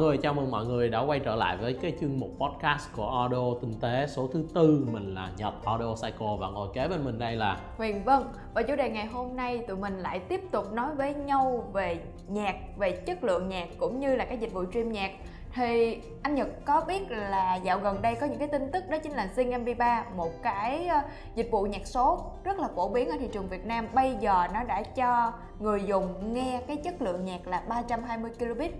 người, chào mừng mọi người đã quay trở lại với cái chương mục podcast của Audio Tinh tế. Số thứ tư Mình là Nhật Audio Cycle và ngồi kế bên mình đây là Huyền Vân. Và chủ đề ngày hôm nay tụi mình lại tiếp tục nói với nhau về nhạc, về chất lượng nhạc cũng như là cái dịch vụ stream nhạc. Thì anh Nhật có biết là dạo gần đây có những cái tin tức đó chính là Zing MP3 một cái ờ, dịch vụ nhạc số rất là phổ biến ở thị trường Việt Nam. Bây giờ nó đã cho người dùng nghe cái chất lượng nhạc là 320 kilobit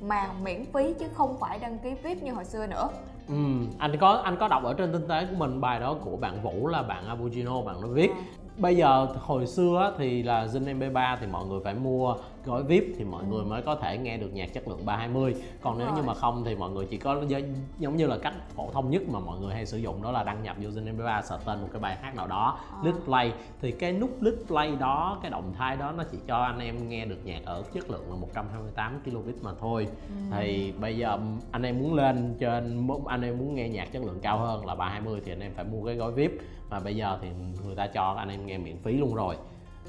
mà miễn phí chứ không phải đăng ký VIP như hồi xưa nữa. Ừ, anh có anh có đọc ở trên tinh tế của mình bài đó của bạn Vũ là bạn Abugino bạn nó viết. À. Bây giờ hồi xưa thì là Zin MP3 thì mọi người phải mua gói VIP thì mọi ừ. người mới có thể nghe được nhạc chất lượng 320 còn nếu như mà không thì mọi người chỉ có giống như là cách phổ thông nhất mà mọi người hay sử dụng đó là đăng nhập vô Zing MP3 search tên một cái bài hát nào đó à. play thì cái nút list play đó cái động thái đó nó chỉ cho anh em nghe được nhạc ở chất lượng là 128 kilobit mà thôi ừ. thì bây giờ anh em muốn lên trên anh em muốn nghe nhạc chất lượng cao hơn là 320 thì anh em phải mua cái gói VIP mà bây giờ thì người ta cho anh em nghe miễn phí luôn rồi.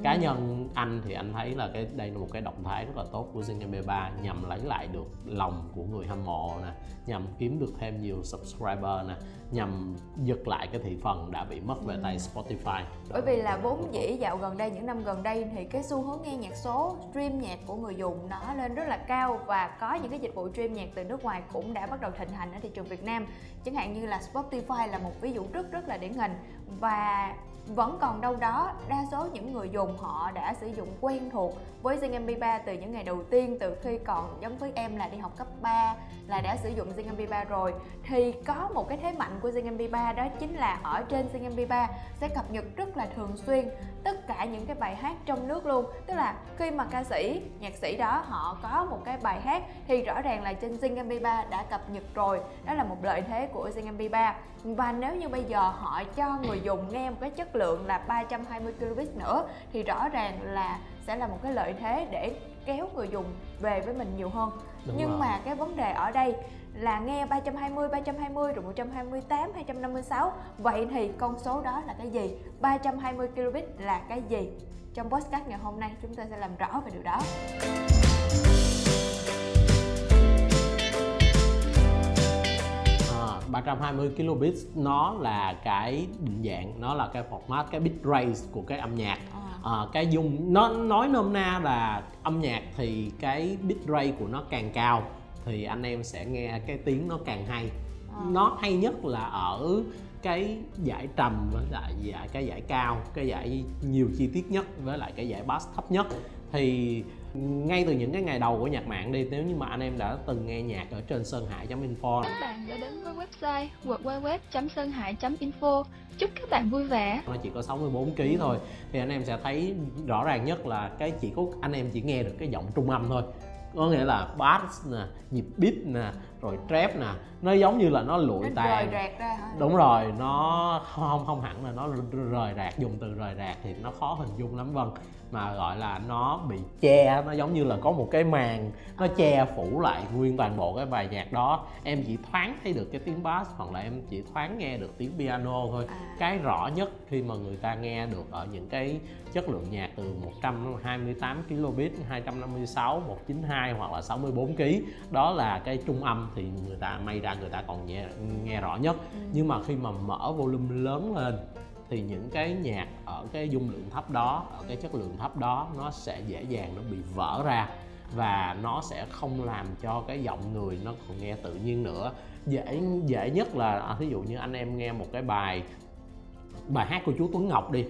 Cá ừ. nhân anh thì anh thấy là cái đây là một cái động thái rất là tốt của Zing MP3 nhằm lấy lại được lòng của người hâm mộ nè nhằm kiếm được thêm nhiều subscriber nè nhằm giật lại cái thị phần đã bị mất về ừ. tay Spotify bởi vì là vốn dĩ dạo gần đây những năm gần đây thì cái xu hướng nghe nhạc số stream nhạc của người dùng nó lên rất là cao và có những cái dịch vụ stream nhạc từ nước ngoài cũng đã bắt đầu thịnh hành ở thị trường Việt Nam. Chẳng hạn như là Spotify là một ví dụ rất rất là điển hình. Và vẫn còn đâu đó, đa số những người dùng họ đã sử dụng quen thuộc với Zing MP3 từ những ngày đầu tiên, từ khi còn giống với em là đi học cấp 3 là đã sử dụng Zing MP3 rồi. Thì có một cái thế mạnh của Zing MP3 đó chính là ở trên Zing MP3 sẽ cập nhật rất là thường xuyên tất cả những cái bài hát trong nước luôn. Tức là khi mà ca sĩ, nhạc sĩ đó họ có một cái bài hát thì rõ ràng là trên Zing MP3 đã cập nhật rồi. Đó là một lợi thế của Zing MP3 và nếu như bây giờ họ cho người dùng nghe một cái chất lượng là 320 kilobit nữa thì rõ ràng là sẽ là một cái lợi thế để kéo người dùng về với mình nhiều hơn Đúng nhưng rồi. mà cái vấn đề ở đây là nghe 320, 320 rồi 128, 256 Vậy thì con số đó là cái gì? 320 kilobit là cái gì? Trong podcast ngày hôm nay chúng ta sẽ làm rõ về điều đó 320 kilobit nó là cái định dạng nó là cái format cái bit rate của cái âm nhạc à. À, cái dung nó nói nôm na là âm nhạc thì cái bit rate của nó càng cao thì anh em sẽ nghe cái tiếng nó càng hay à. nó hay nhất là ở cái giải trầm với lại giải cái giải cao cái giải nhiều chi tiết nhất với lại cái giải bass thấp nhất thì ngay từ những cái ngày đầu của nhạc mạng đi nếu như mà anh em đã từng nghe nhạc ở trên sơn hải.info các bạn đã đến với website www.sơn hải.info chúc các bạn vui vẻ. Nó chỉ có 64 kg thôi thì anh em sẽ thấy rõ ràng nhất là cái chỉ có anh em chỉ nghe được cái giọng trung âm thôi. Có nghĩa là bass nè nhịp beat nè rồi trap nè nó giống như là nó lụi tàn. rời rạc ra hả? đúng rồi nó không không hẳn là nó rời rạc dùng từ rời rạc thì nó khó hình dung lắm vâng mà gọi là nó bị che nó giống như là có một cái màn nó che phủ lại nguyên toàn bộ cái bài nhạc đó em chỉ thoáng thấy được cái tiếng bass hoặc là em chỉ thoáng nghe được tiếng piano thôi à. cái rõ nhất khi mà người ta nghe được ở những cái chất lượng nhạc từ 128 kilobit 256 192 hoặc là 64 kg đó là cái trung âm thì người ta may ra người ta còn nghe nghe rõ nhất ừ. nhưng mà khi mà mở volume lớn lên thì những cái nhạc ở cái dung lượng thấp đó ở cái chất lượng thấp đó nó sẽ dễ dàng nó bị vỡ ra và nó sẽ không làm cho cái giọng người nó còn nghe tự nhiên nữa. Dễ dễ nhất là à, thí dụ như anh em nghe một cái bài bài hát của chú Tuấn Ngọc đi.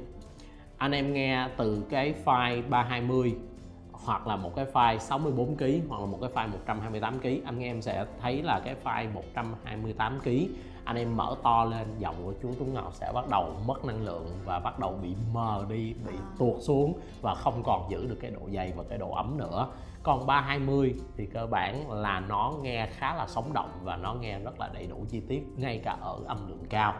Anh em nghe từ cái file 320 hoặc là một cái file 64 kg hoặc là một cái file 128 kg anh em sẽ thấy là cái file 128 kg anh em mở to lên giọng của chú Tuấn Ngọc sẽ bắt đầu mất năng lượng và bắt đầu bị mờ đi bị à. tuột xuống và không còn giữ được cái độ dày và cái độ ấm nữa còn 320 thì cơ bản là nó nghe khá là sống động và nó nghe rất là đầy đủ chi tiết ngay cả ở âm lượng cao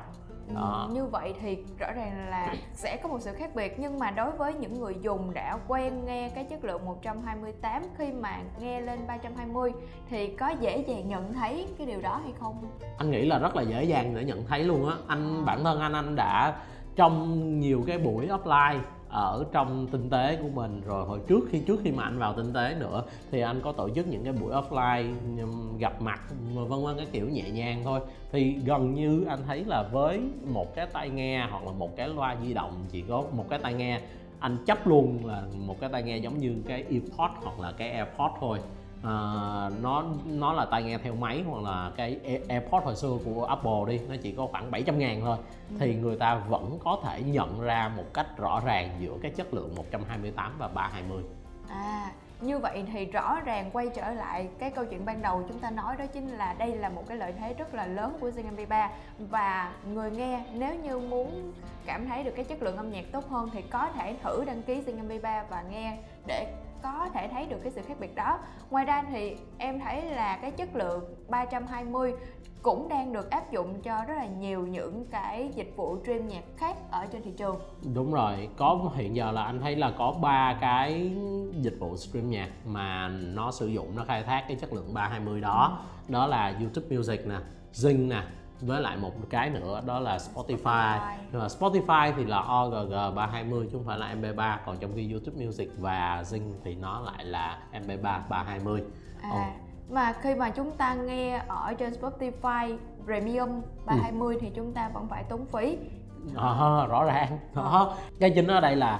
đó. như vậy thì rõ ràng là sẽ có một sự khác biệt nhưng mà đối với những người dùng đã quen nghe cái chất lượng 128 khi mà nghe lên 320 thì có dễ dàng nhận thấy cái điều đó hay không anh nghĩ là rất là dễ dàng để nhận thấy luôn á anh à. bản thân anh anh đã trong nhiều cái buổi offline ở trong tinh tế của mình. Rồi hồi trước, khi trước khi mà anh vào tinh tế nữa, thì anh có tổ chức những cái buổi offline gặp mặt, vân vân cái kiểu nhẹ nhàng thôi. Thì gần như anh thấy là với một cái tai nghe hoặc là một cái loa di động, chỉ có một cái tai nghe, anh chấp luôn là một cái tai nghe giống như cái earpod hoặc là cái airpod thôi à, nó nó là tai nghe theo máy hoặc là cái Air- airpod hồi xưa của apple đi nó chỉ có khoảng 700 ngàn thôi. Thì người ta vẫn có thể nhận ra một cách rõ ràng giữa cái chất lượng 128 và 320 À, như vậy thì rõ ràng quay trở lại cái câu chuyện ban đầu chúng ta nói đó chính là đây là một cái lợi thế rất là lớn của Zing MP3 và người nghe nếu như muốn cảm thấy được cái chất lượng âm nhạc tốt hơn thì có thể thử đăng ký Zing MP3 và nghe để có thể thấy được cái sự khác biệt đó. Ngoài ra thì em thấy là cái chất lượng 320 cũng đang được áp dụng cho rất là nhiều những cái dịch vụ stream nhạc khác ở trên thị trường. đúng rồi, có, hiện giờ là anh thấy là có ba cái dịch vụ stream nhạc mà nó sử dụng, nó khai thác cái chất lượng 320 đó đó là YouTube Music nè, Zing nè với lại một cái nữa đó là Spotify, Spotify. Nhưng mà Spotify thì là OGG 320 chứ không phải là MP3 còn trong khi YouTube Music và Zing thì nó lại là MP3 320 À, mà khi mà chúng ta nghe ở trên Spotify Premium 320 thì chúng ta vẫn phải tốn phí. Ờ, rõ ràng. Đó. Cái chính ở đây là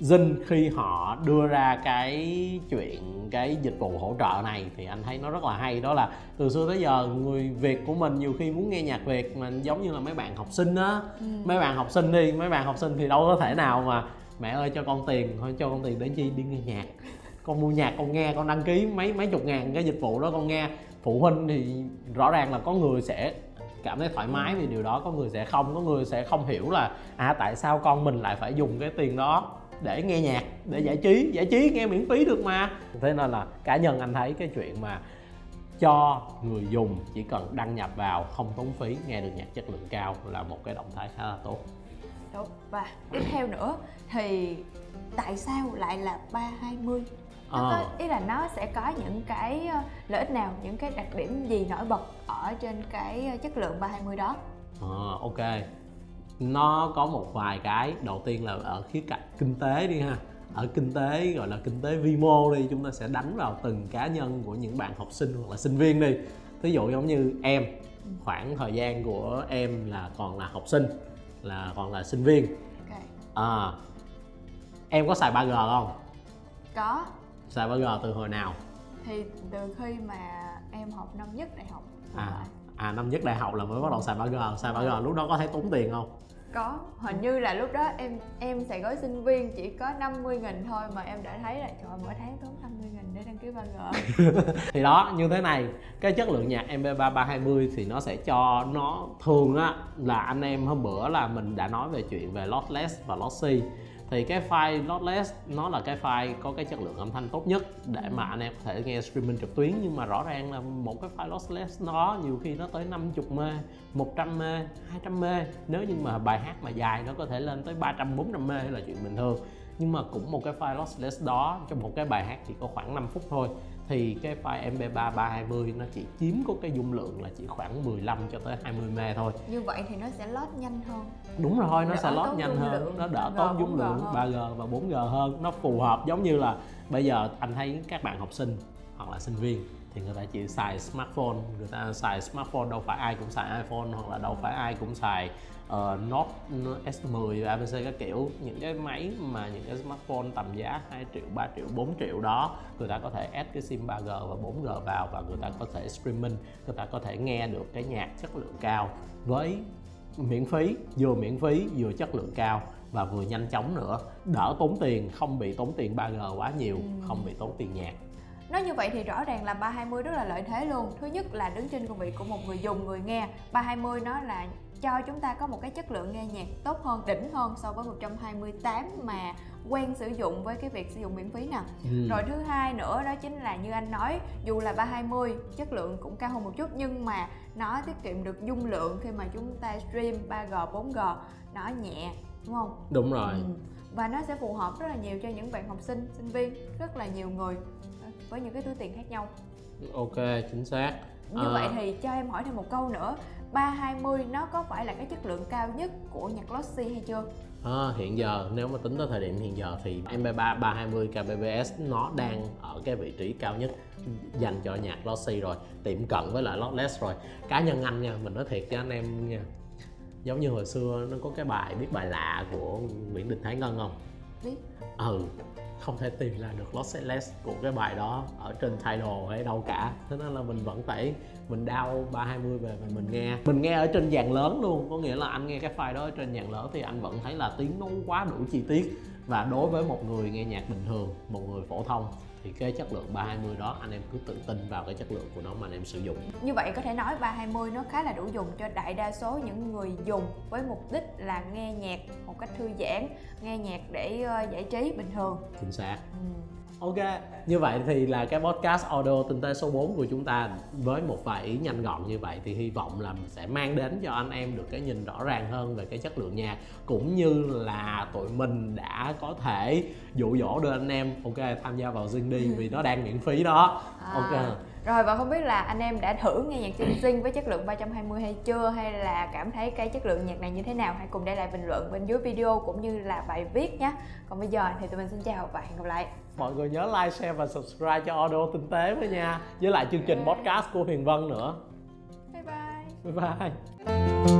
Zing khi họ đưa ra cái chuyện cái dịch vụ hỗ trợ này thì anh thấy nó rất là hay. Đó là từ xưa tới giờ người Việt của mình nhiều khi muốn nghe nhạc Việt mà giống như là mấy bạn học sinh á. Mấy bạn học sinh đi mấy bạn học sinh thì đâu có thể nào mà mẹ ơi cho con tiền thôi cho con tiền để chi đi nghe nhạc. Con mua nhạc con nghe con đăng ký mấy mấy chục ngàn cái dịch vụ đó con nghe. Phụ huynh thì rõ ràng là có người sẽ cảm thấy thoải mái vì điều đó có người sẽ không. Có người sẽ không hiểu là à tại sao con mình lại phải dùng cái tiền đó để nghe nhạc để giải trí giải trí nghe miễn phí được mà thế nên là cá nhân anh thấy cái chuyện mà cho người dùng chỉ cần đăng nhập vào không tốn phí nghe được nhạc chất lượng cao là một cái động thái khá là tốt Đúng. Và tiếp theo nữa thì tại sao lại là 320? Nó Ờ. có, ý là nó sẽ có những cái ờ, lợi ích nào, những cái đặc điểm gì nổi bật ở trên cái ờ, chất lượng 320 đó? Ờ, ok nó có một vài cái đầu tiên là ở khía cạnh kinh tế đi ha. Ở kinh tế gọi là kinh tế vi mô đi chúng ta sẽ đánh vào từng cá nhân của những bạn học sinh hoặc là sinh viên đi. Ví dụ giống như em khoảng thời gian của em là còn là học sinh là còn là sinh viên. Ok. à, em có xài 3G không? Có. Xài 3G từ hồi nào? Thì từ khi mà em học năm nhất đại học. À à năm nhất đại học là mới bắt đầu xài 3G xài 3G lúc đó có thấy tốn tiền không có hình như là lúc đó em em Sài Gòn sinh viên chỉ có 50 nghìn thôi mà em đã thấy là trời mỗi tháng tốn 50 nghìn để đăng ký 3G thì đó như thế này cái chất lượng nhạc MP3 320 thì nó sẽ cho nó thường á là anh em hôm bữa là mình đã nói về chuyện về lossless và lossy thì cái file lossless nó là cái file có cái chất lượng âm thanh tốt nhất để mà anh em có thể nghe streaming trực tuyến. Nhưng mà rõ ràng là một cái file lossless nó nhiều khi nó tới 50 mê 100 mê 200 mê. Nếu như mà bài hát mà dài nó có thể lên tới 300 400 mê là chuyện bình thường. Nhưng mà cũng một cái file lossless đó trong một cái bài hát chỉ có khoảng 5 phút thôi thì cái file MP3 320 nó chỉ chiếm có cái dung lượng là chỉ khoảng 15 cho tới 20 mê thôi. Như vậy thì nó sẽ load nhanh hơn. Đúng rồi nó Đỡ sẽ load nhanh hơn. lượng, nó đỡ 3G, tốn dung 4G lượng hơn. 3G và 4G hơn. Nó phù hợp giống như là bây giờ anh thấy các bạn học sinh hoặc là sinh viên thì người ta chỉ xài smartphone. Người ta xài smartphone đâu phải ai cũng xài iPhone hoặc là đâu phải ai cũng xài uh, Note S10 ABC các kiểu những cái máy mà những cái smartphone tầm giá 2 triệu 3 triệu 4 triệu đó người ta có thể add cái sim 3G và 4G vào và người ta có thể streaming người ta có thể nghe được cái nhạc chất lượng cao với miễn phí vừa miễn phí vừa chất lượng cao và vừa nhanh chóng nữa. Đỡ tốn tiền không bị tốn tiền 3G quá nhiều không bị tốn tiền nhạc. Nói như vậy thì rõ ràng là 320 rất là lợi thế luôn. Thứ nhất là đứng trên cương vị của một người dùng, người nghe 320 nó là cho chúng ta có một cái chất lượng nghe nhạc tốt hơn, đỉnh hơn so với 128 mà quen sử dụng với cái việc sử dụng miễn phí nè Ừ. Rồi thứ hai nữa đó chính là như anh nói Dù là 320 chất lượng cũng cao hơn một chút Nhưng mà nó tiết kiệm được dung lượng khi mà chúng ta stream 3G, 4G Nó nhẹ đúng không? đúng rồi Ừ. Và nó sẽ phù hợp rất là nhiều cho những bạn học sinh, sinh viên Rất là nhiều người với những cái túi tiền khác nhau ok chính xác như Ờ, vậy thì cho em hỏi thêm một câu nữa 320 nó có phải là cái chất lượng cao nhất của nhạc Lossy hay chưa? À, hiện giờ nếu mà tính tới thời điểm hiện giờ thì MP3 320 kbps nó đang ở cái vị trí cao nhất dành cho nhạc Lossy rồi tiệm cận với lại Lossless rồi cá nhân anh nha mình nói thiệt cho anh em nha giống như hồi xưa nó có cái bài biết bài lạ của Nguyễn Đình Thái Ngân không Ừ không thể tìm ra được lossless của cái bài đó ở trên title hay đâu cả. Thế nên là mình vẫn phải, mình đau 320 về và mình nghe. Mình nghe ở trên dàn lớn luôn, có nghĩa là anh nghe cái file đó ở trên dàn lớn thì anh vẫn thấy là tiếng nó quá đủ chi tiết. Và đối với một người nghe nhạc bình thường, một người phổ thông thì cái chất lượng 320 đó anh em cứ tự tin vào cái chất lượng của nó mà anh em sử dụng Như vậy có thể nói 320 nó khá là đủ dùng cho đại đa số những người dùng với mục đích là nghe nhạc một cách thư giãn, nghe nhạc để ờ, giải trí bình thường. chính xác Ừ. Ok, như vậy thì là cái podcast audio tinh tế số 4 của chúng ta với một vài ý nhanh gọn như vậy thì hy vọng là sẽ mang đến cho anh em được cái nhìn rõ ràng hơn về cái chất lượng nhạc cũng như là tụi mình đã có thể dụ dỗ đưa anh em ok tham gia vào Zing đi vì nó đang miễn phí đó. À. Ok. Rồi và không biết là anh em đã thử nghe nhạc trên Zing với chất lượng 320 hay chưa hay là cảm thấy cái chất lượng nhạc này như thế nào hãy cùng để lại bình luận bên dưới video cũng như là bài viết nhé. Còn bây giờ thì tụi mình xin chào và hẹn gặp lại. Mọi người nhớ like, share và subscribe cho audio tinh tế với nha. Với lại chương trình podcast của Huyền Vân nữa. Bye bye. Bye bye.